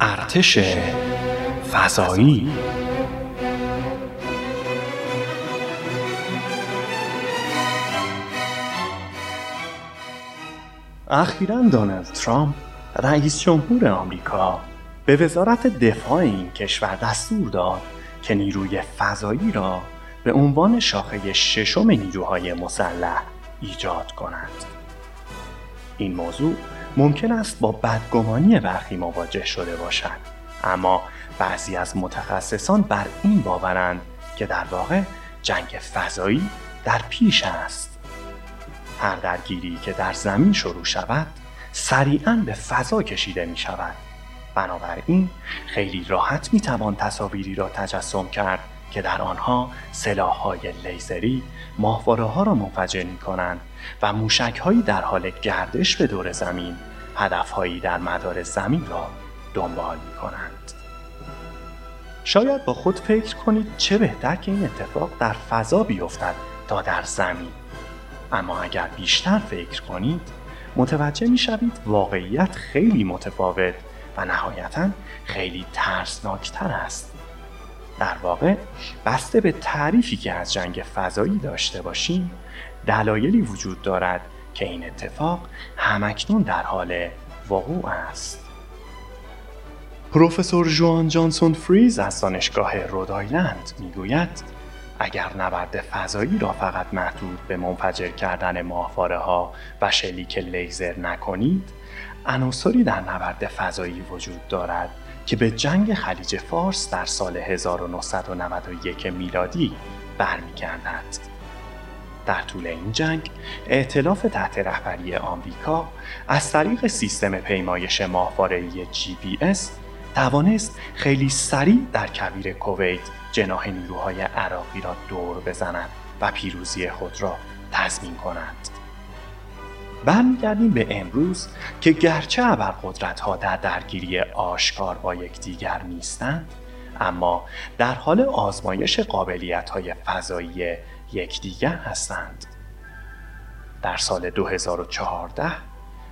ارتش فضایی. اخیرا دونالد ترامپ رئیس جمهور آمریکا به وزارت دفاع این کشور دستور داد که نیروی فضایی را به عنوان شاخه ششم نیروهای مسلح ایجاد کنند. این موضوع ممکن است با بدگمانی برخی مواجه شده باشد اما بعضی از متخصصان بر این باورند که در واقع جنگ فضایی در پیش است هر درگیری که در زمین شروع شود سریعا به فضا کشیده می شود بنابراین خیلی راحت می توان تصاویری را تجسم کرد که در آنها سلاح های لیزری ماهواره ها را منفجر می کنند و موشک هایی در حال گردش به دور زمین هدف هایی در مدار زمین را دنبال می کنند. شاید با خود فکر کنید چه بهتر که این اتفاق در فضا بیفتد تا در زمین اما اگر بیشتر فکر کنید متوجه می شوید واقعیت خیلی متفاوت و نهایتا خیلی ترسناکتر است در واقع بسته به تعریفی که از جنگ فضایی داشته باشیم دلایلی وجود دارد که این اتفاق همکنون در حال وقوع است. پروفسور جوان جانسون فریز از دانشگاه رودایلند می‌گوید اگر نبرد فضایی را فقط محدود به منفجر کردن ماهواره ها و شلیک لیزر نکنید عناصری در نبرد فضایی وجود دارد. که به جنگ خلیج فارس در سال 1991 میلادی برمیگردد. در طول این جنگ ائتلاف تحت رهبری آمریکا از طریق سیستم پیمایش ماهواره‌ای GPS توانست خیلی سریع در کویر کویت جناح نیروهای عراقی را دور بزند و پیروزی خود را تضمین کند. برمیگردیم به امروز که گرچه ابرقدرت ها در درگیری آشکار با یکدیگر نیستند اما در حال آزمایش قابلیت های فضایی یکدیگر هستند. در سال 2014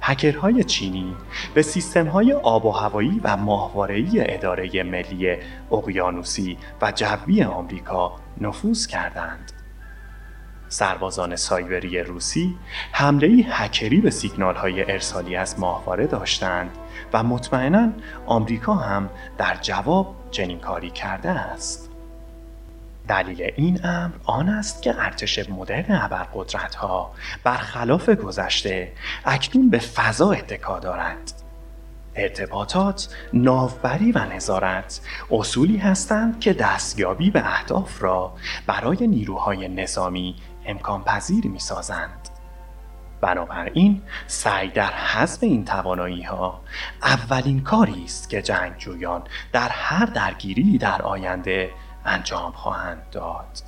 هکرهای چینی به سیستم های آب و هوایی و ماهواره‌ای اداره ملی اقیانوسی و جوی آمریکا نفوذ کردند. سربازان سایبری روسی حمله هکری به سیگنال های ارسالی از ماهواره داشتند و مطمئنا آمریکا هم در جواب چنین کاری کرده است. دلیل این امر آن است که ارتش مدرن ابرقدرت ها برخلاف گذشته اکنون به فضا اتکا دارد. ارتباطات، ناوبری و نظارت اصولی هستند که دستیابی به اهداف را برای نیروهای نظامی امکان پذیر می سازند. بنابراین سعی در حذف این توانایی ها اولین کاری است که جنگجویان در هر درگیری در آینده انجام خواهند داد.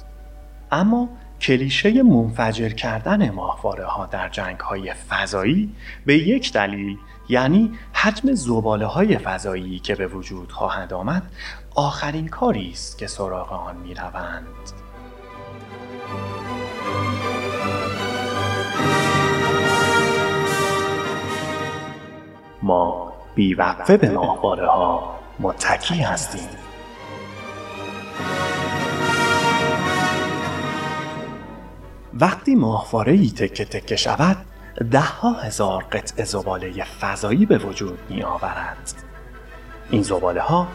اما کلیشه منفجر کردن ماهواره ها در جنگ های فضایی به یک دلیل یعنی حجم زباله های فضایی که به وجود خواهد آمد آخرین کاری است که سراغ آن می روند. ما بیوقفه به ماهواره ها متکی هستیم وقتی ماهواره ای تکه تکه شود ده ها هزار قطع زباله فضایی به وجود می آورد. این زباله ها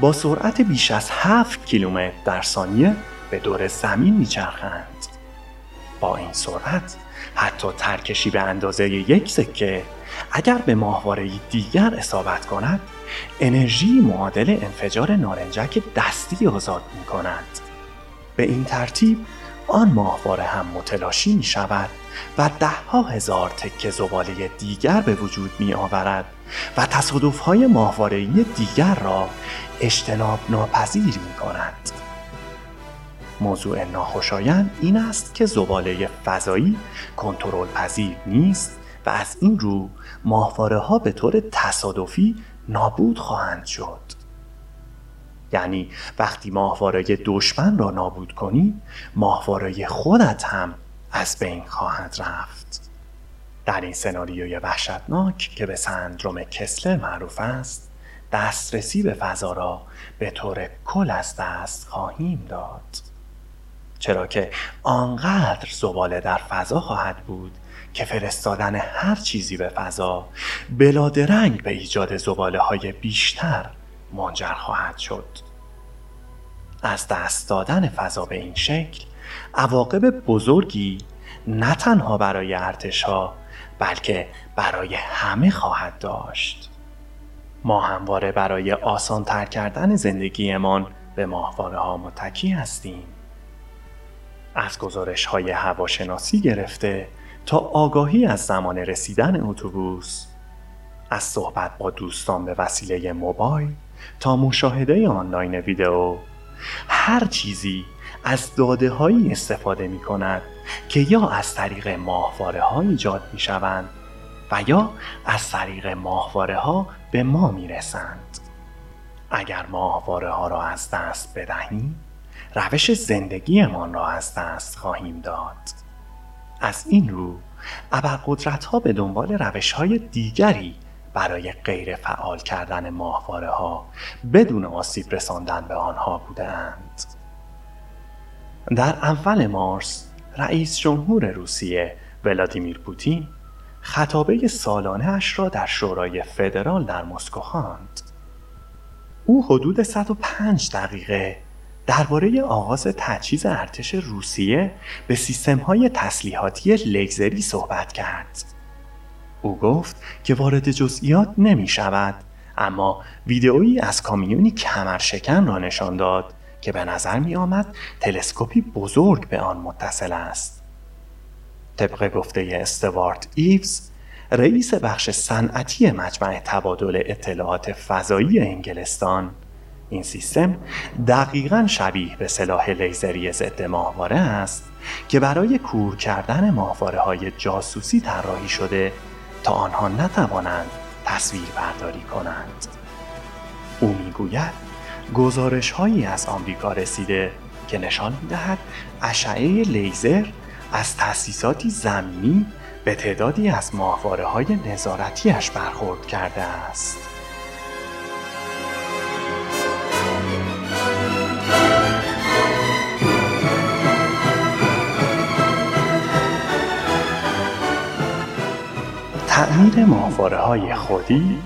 با سرعت بیش از 7 کیلومتر در ثانیه به دور زمین میچرخند. با این سرعت حتی ترکشی به اندازه یک سکه اگر به ماهواره دیگر اصابت کند انرژی معادل انفجار نارنجک دستی آزاد می کند. به این ترتیب آن ماهواره هم متلاشی می شود و ده ها هزار تکه زباله دیگر به وجود می آورد و تصادف های ماهواره دیگر را اجتناب ناپذیر می کند. موضوع ناخوشایند این است که زباله فضایی کنترل پذیر نیست و از این رو ماهواره ها به طور تصادفی نابود خواهند شد. یعنی وقتی ماهواره دشمن را نابود کنی ماهواره خودت هم از بین خواهد رفت. در این سناریوی وحشتناک که به سندروم کسلر معروف است دسترسی به فضا را به طور کل از دست خواهیم داد. چرا که آنقدر زباله در فضا خواهد بود که فرستادن هر چیزی به فضا بلادرنگ به ایجاد زباله های بیشتر منجر خواهد شد. از دست دادن فضا به این شکل عواقب بزرگی نه تنها برای ارتش ها بلکه برای همه خواهد داشت. ما همواره برای آسان تر کردن زندگیمان به ماهواره ها متکی هستیم. از گزارش های هواشناسی گرفته تا آگاهی از زمان رسیدن اتوبوس از صحبت با دوستان به وسیله موبایل تا مشاهده آنلاین ویدئو هر چیزی از داده هایی استفاده می کند که یا از طریق ماهواره ها ایجاد می شوند و یا از طریق ماهواره ها به ما می رسند. اگر ماهواره ها را از دست بدهیم روش زندگیمان را از دست خواهیم داد از این رو ابرقدرت ها به دنبال روش های دیگری برای غیر فعال کردن ماهواره ها بدون آسیب رساندن به آنها بودند. در اول مارس رئیس جمهور روسیه ولادیمیر پوتین خطابه سالانه اش را در شورای فدرال در مسکو خواند. او حدود 105 دقیقه درباره آغاز تجهیز ارتش روسیه به سیستم های تسلیحاتی لگزری صحبت کرد. او گفت که وارد جزئیات نمی شود اما ویدئویی از کامیونی کمرشکن را نشان داد که به نظر می آمد تلسکوپی بزرگ به آن متصل است. طبق گفته استوارت ایوز رئیس بخش صنعتی مجمع تبادل اطلاعات فضایی انگلستان این سیستم دقیقا شبیه به سلاح لیزری ضد ماهواره است که برای کور کردن ماهواره های جاسوسی طراحی شده تا آنها نتوانند تصویر برداری کنند او می‌گوید گزارش هایی از آمریکا رسیده که نشان می‌دهد اشعه لیزر از تأسیساتی زمینی به تعدادی از ماهواره های نظارتیش برخورد کرده است. تعمیر ماهواره های خودی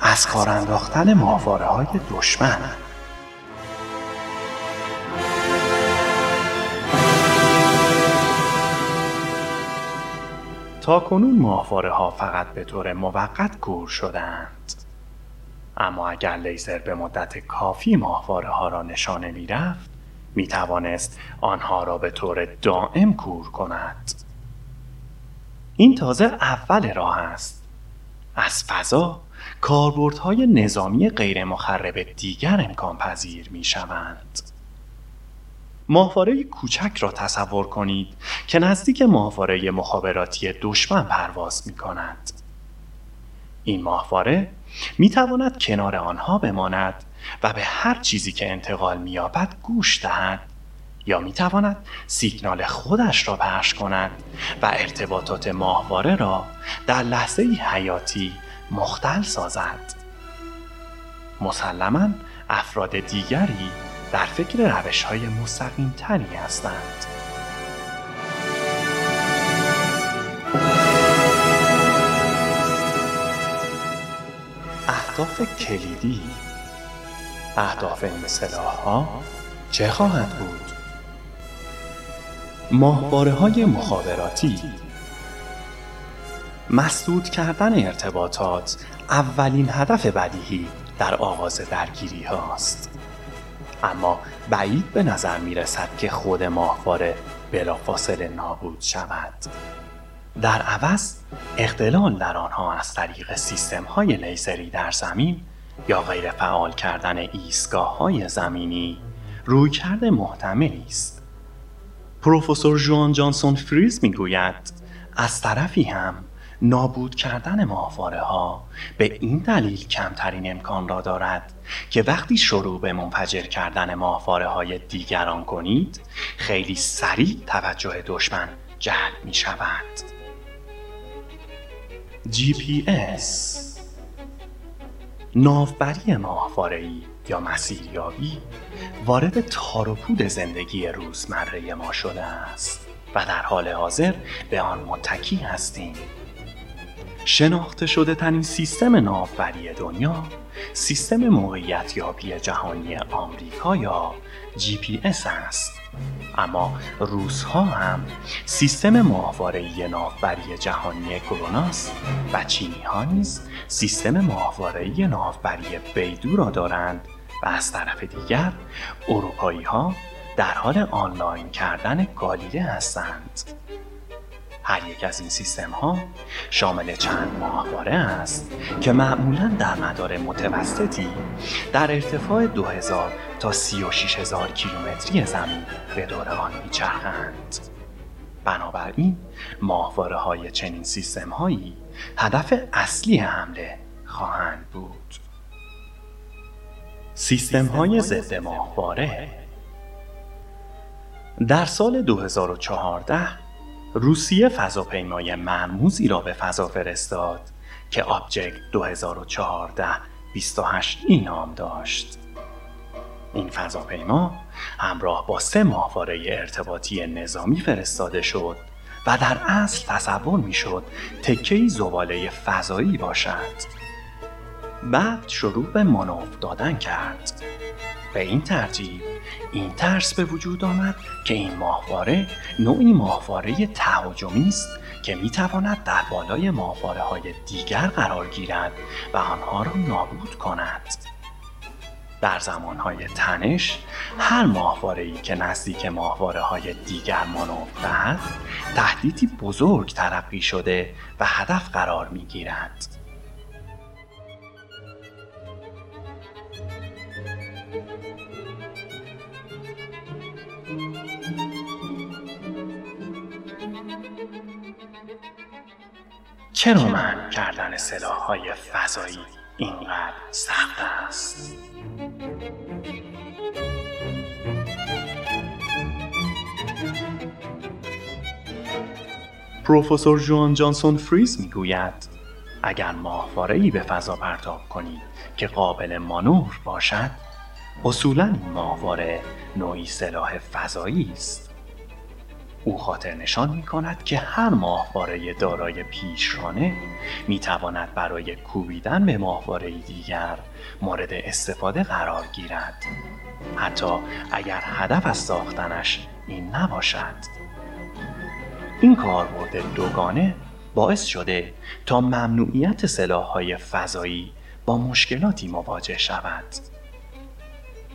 از کار انداختن ماهواره های دشمن. تا کنون ماهواره ها فقط به طور موقت کور شدند. اما اگر لیزر به مدت کافی ماهواره ها را نشانه می رفت می توانست آنها را به طور دائم کور کند. این تازه اول راه است از فضا کاربردهای نظامی غیر مخرب دیگر امکان پذیر می شوند. کوچک را تصور کنید که نزدیک ماهواره مخابراتی دشمن پرواز می کند. این ماهواره می تواند کنار آنها بماند و به هر چیزی که انتقال می گوش دهد یا می تواند سیگنال خودش را پخش کند و ارتباطات ماهواره را در لحظه حیاتی مختل سازد مسلما افراد دیگری در فکر روش های مستقیم تری هستند اهداف کلیدی اهداف این ها چه خواهد بود؟ ماهواره های مخابراتی. مسدود کردن ارتباطات اولین هدف بدیهی در آغاز درگیری هاست. اما بعید به نظر می رسد که خود ماهواره بلافاصله نابود شود. در عوض اختلال در آنها از طریق سیستم های لیزری در زمین یا غیر فعال کردن ایستگاه های زمینی رویکرد محتملی است. پروفسور جوان جانسون فریز می‌گوید از طرفی هم نابود کردن ماهواره ها به این دلیل کمترین امکان را دارد که وقتی شروع به منفجر کردن ماهواره های دیگران کنید خیلی سریع توجه دشمن جلب می شود. GPS ناوبری ماهواره‌ای یا مسیریابی وارد تار و پود زندگی روزمره ما شده است و در حال حاضر به آن متکی هستیم. شناخته شده ترین سیستم ناوبری دنیا سیستم موقعیت یابی جهانی آمریکا یا GPS است. اما روزها هم سیستم ماهواره‌ای ناوبری جهانی کروناس و چینی ها نیز سیستم ماهواره‌ای ناوبری بیدو را دارند و از طرف دیگر اروپایی ها در حال آنلاین کردن گالیله هستند هر یک از این سیستم ها شامل چند ماهواره است که معمولا در مدار متوسطی در ارتفاع 2000 تا 36000 کیلومتری زمین به دور آن میچرخند. بنابراین ماهواره های چنین سیستم هایی هدف اصلی حمله خواهند بود. سیستم های ضد ماهواره در سال 2014 روسیه فضاپیمای مرموزی را به فضا فرستاد که آبجکت 2014 28 ای نام داشت. این فضاپیما همراه با سه ماهواره ارتباطی نظامی فرستاده شد و در اصل تصور می‌شد تکهی زباله فضایی باشد. بعد شروع به مانور دادن کرد. به این ترتیب این ترس به وجود آمد که این ماهواره نوعی ماهواره تهاجمی است که می‌تواند در بالای ماهواره های دیگر قرار گیرد و آنها را نابود کند. در زمانهای تنش هر ماهواره که نزدیک ماهواره های دیگر مانور دهد تهدیدی بزرگ ترقی شده و هدف قرار می گیرد. چرا من کردن سلاح های فضایی اینقدر سخت است؟ پروفسور جوان جانسون فریز می‌گوید اگر ماهواره به فضا پرتاب کنید که قابل مانور باشد اصولا این ماهواره نوعی سلاح فضایی است او خاطر نشان می کند که هر ماهواره دارای پیشرانه می تواند برای کوبیدن به ماهواره دیگر مورد استفاده قرار گیرد. حتی اگر هدف از ساختنش این نباشد. این کاربرد دوگانه باعث شده تا ممنوعیت سلاح‌های فضایی با مشکلاتی مواجه شود.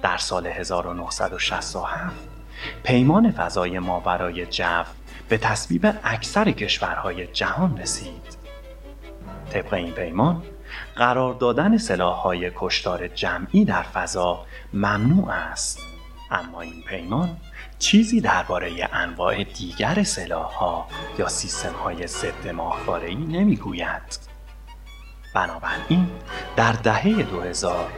در سال 1967 پیمان فضای ماورای جو به تصویب اکثر کشورهای جهان رسید. طبق این پیمان قرار دادن سلاحهای کشتار جمعی در فضا ممنوع است اما این پیمان چیزی درباره انواع دیگر سلاحها یا سیستمهای ضد ماهوارهای نمی‌گوید بنابراین در دهه 2000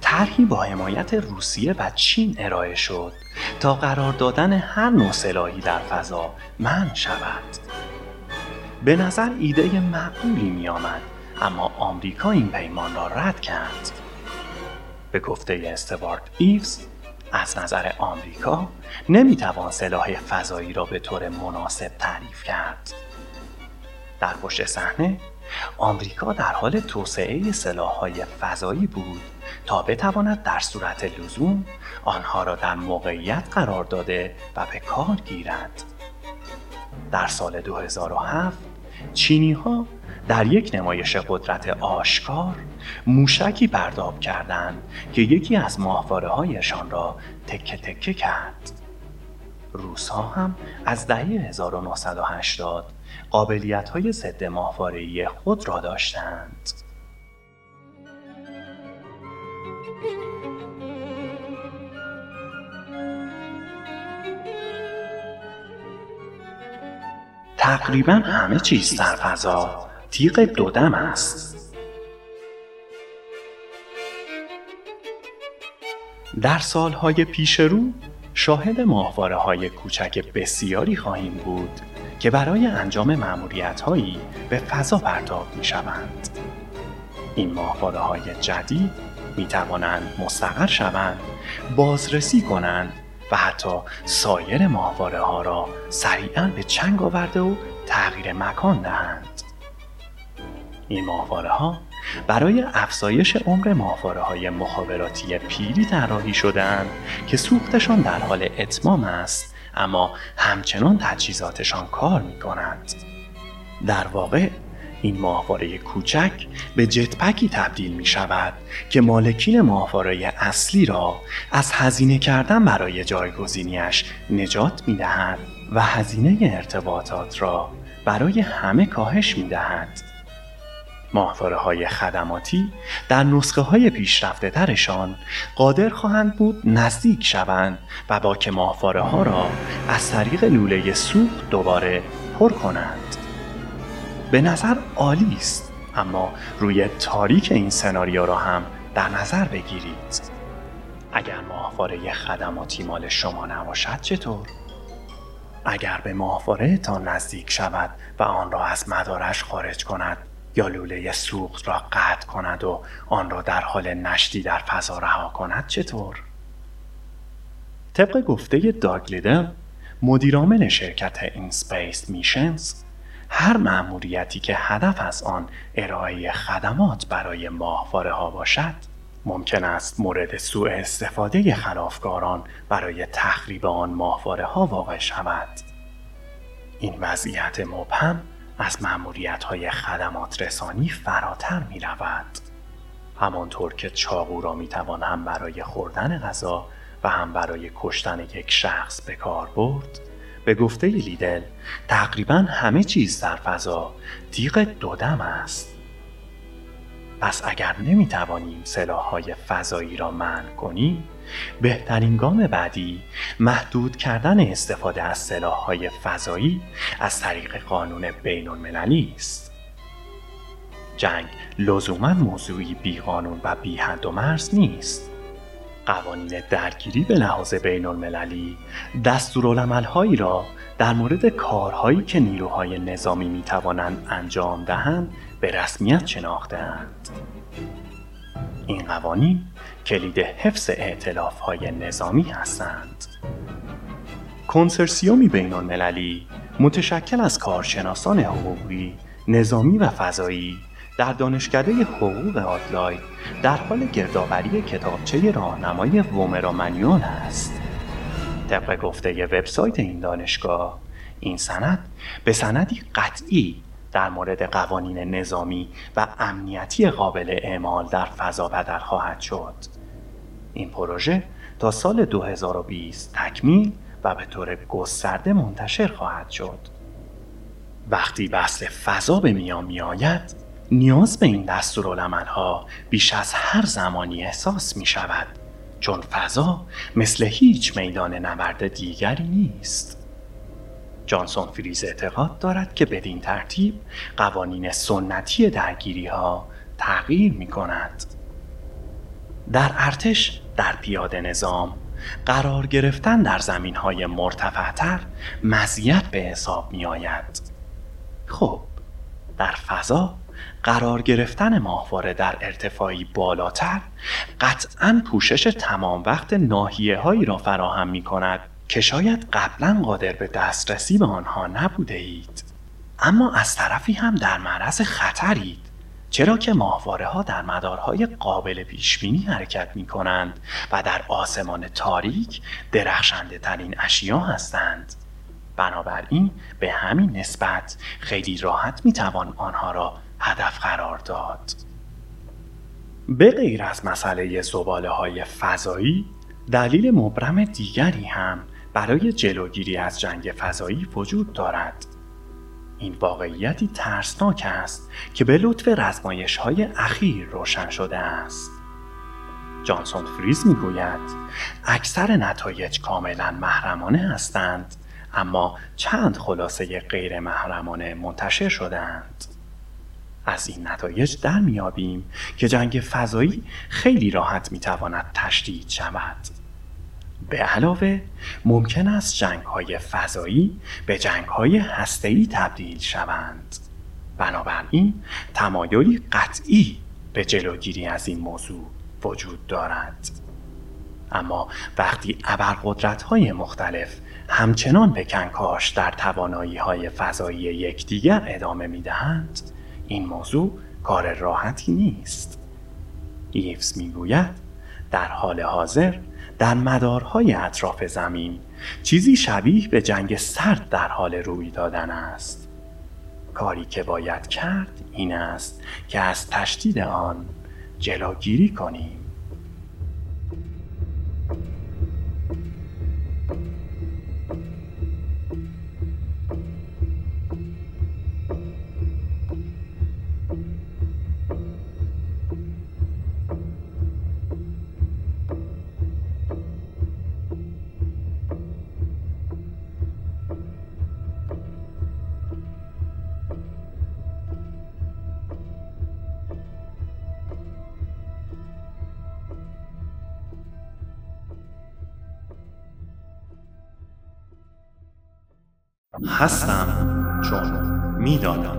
طرحی با حمایت روسیه و چین ارائه شد تا قرار دادن هر نوع سلاحی در فضا من شود. به نظر ایده معقولی می آمد اما آمریکا این پیمان را رد کرد. به گفته استوارت ایوز از نظر آمریکا نمی‌توان سلاح فضایی را به طور مناسب تعریف کرد. در پشت صحنه آمریکا در حال توسعه سلاح‌های فضایی بود تا بتواند در صورت لزوم آنها را در موقعیت قرار داده و به کار گیرد. در سال 2007 چینی ها در یک نمایش قدرت آشکار موشکی پرداب کردند که یکی از ماهواره هایشان را تکه تکه کرد. روس ها هم از دهه 1980 قابلیت های ضد ماهواره‌ای خود را داشتند. تقریبا همه چیز در فضا تیغ دودم است. در سالهای پیش رو شاهد ماهواره های کوچک بسیاری خواهیم بود که برای انجام معمولیت هایی به فضا پرتاب می شوند. این ماهواره های جدید می توانند مستقر شوند، بازرسی کنند و حتی سایر ماهواره ها را سریعا به چنگ آورده و تغییر مکان دهند. این ماهواره ها برای افزایش عمر ماهواره های مخابراتی پیری طراحی شدند که سوختشان در حال اتمام است اما همچنان تجهیزاتشان کار می کنند. در واقع این ماهواره کوچک به جتپکی تبدیل می شود که مالکین ماهواره اصلی را از هزینه کردن برای جایگزینیش نجات می دهد و هزینه ارتباطات را برای همه کاهش می دهد. ماهواره های خدماتی در نسخه های پیشرفته ترشان قادر خواهند بود نزدیک شوند و باک ماهواره ها را از طریق لوله سوخت دوباره پر کنند. به نظر عالی است اما روی تاریک این سناریو را هم در نظر بگیرید. اگر ماهواره خدماتی مال شما نباشد چطور؟ اگر به ماهواره تا نزدیک شود و آن را از مدارش خارج کند یا لوله سوخت را قطع کند و آن را در حال نشتی در فضا رها کند چطور؟ طبق گفته داگ مدیرعامل شرکت In-Space Missions هر مأموریتی که هدف از آن ارائه خدمات برای ماهواره ها باشد ممکن است مورد سوء استفاده خلافکاران برای تخریب آن ماهواره ها واقع شود این وضعیت مبهم از معمولیت های خدمات رسانی فراتر می رود. همانطور که چاقو را می توان هم برای خوردن غذا و هم برای کشتن یک شخص به کار برد به گفته لیدل تقریبا همه چیز در فضا تیغ دودم است پس اگر نمی توانیم سلاح های فضایی را منع کنیم بهترین گام بعدی محدود کردن استفاده از سلاح های فضایی از طریق قانون بین المللی است. جنگ لزوما موضوعی بیقانون و بی حد و مرز نیست. قوانین درگیری به لحاظ بین المللی هایی را در مورد کارهایی که نیروهای نظامی می توانند انجام دهند به رسمیت شناختهاند. این قوانین کلید حفظ اعتلاف های نظامی هستند. کنسرسیومی بین المللی متشکل از کارشناسان حقوقی، نظامی و فضایی در دانشکده حقوق آدلاید در حال گردآوری کتابچه راهنمای وومرا منیون است. طبق گفته وبسایت این دانشگاه این سند به سندی قطعی در مورد قوانین نظامی و امنیتی قابل اعمال در فضا بدل خواهد شد. این پروژه تا سال 2020 تکمیل و به طور گسترده منتشر خواهد شد. وقتی بحث فضا به میان می آید، نیاز به این ها بیش از هر زمانی احساس می شود چون فضا مثل هیچ میدان نبرد دیگری نیست. جانسون فریز اعتقاد دارد که بدین ترتیب قوانین سنتی درگیری ها تغییر می کند. در ارتش در پیاده نظام قرار گرفتن در زمین های مرتفعتر مزیت به حساب می آید. خب در فضا قرار گرفتن ماهواره در ارتفاعی بالاتر قطعا پوشش تمام وقت ناحیه هایی را فراهم می کند که شاید قبلا قادر به دسترسی به آنها نبوده اید. اما از طرفی هم در معرض خطرید چرا که ماهواره ها در مدارهای قابل پیش بینی حرکت می کنند و در آسمان تاریک درخشنده ترین اشیا هستند. بنابراین به همین نسبت خیلی راحت می توان آنها را هدف قرار داد. به غیر از مسئله زباله های فضایی دلیل مبرم دیگری هم برای جلوگیری از جنگ فضایی وجود دارد. این واقعیتی ترسناک است که به لطف رزمایش های اخیر روشن شده است. جانسون فریز می‌گوید اکثر نتایج کاملا محرمانه هستند اما چند خلاصه غیر محرمانه منتشر شدند. از این نتایج در میابیم که جنگ فضایی خیلی راحت می‌تواند تشدید شود. به علاوه ممکن است جنگ های فضایی به جنگ های هسته‌ای تبدیل شوند. بنابراین تمایلی قطعی به جلوگیری از این موضوع وجود دارد. اما وقتی ابرقدرت های مختلف همچنان به کنکاش در توانایی های فضایی یکدیگر ادامه می دهند این موضوع کار راحتی نیست ایفز می گوید در حال حاضر در مدارهای اطراف زمین چیزی شبیه به جنگ سرد در حال روی دادن است. کاری که باید کرد این است که از تشدید آن جلوگیری کنیم. هستم چون می‌دانم.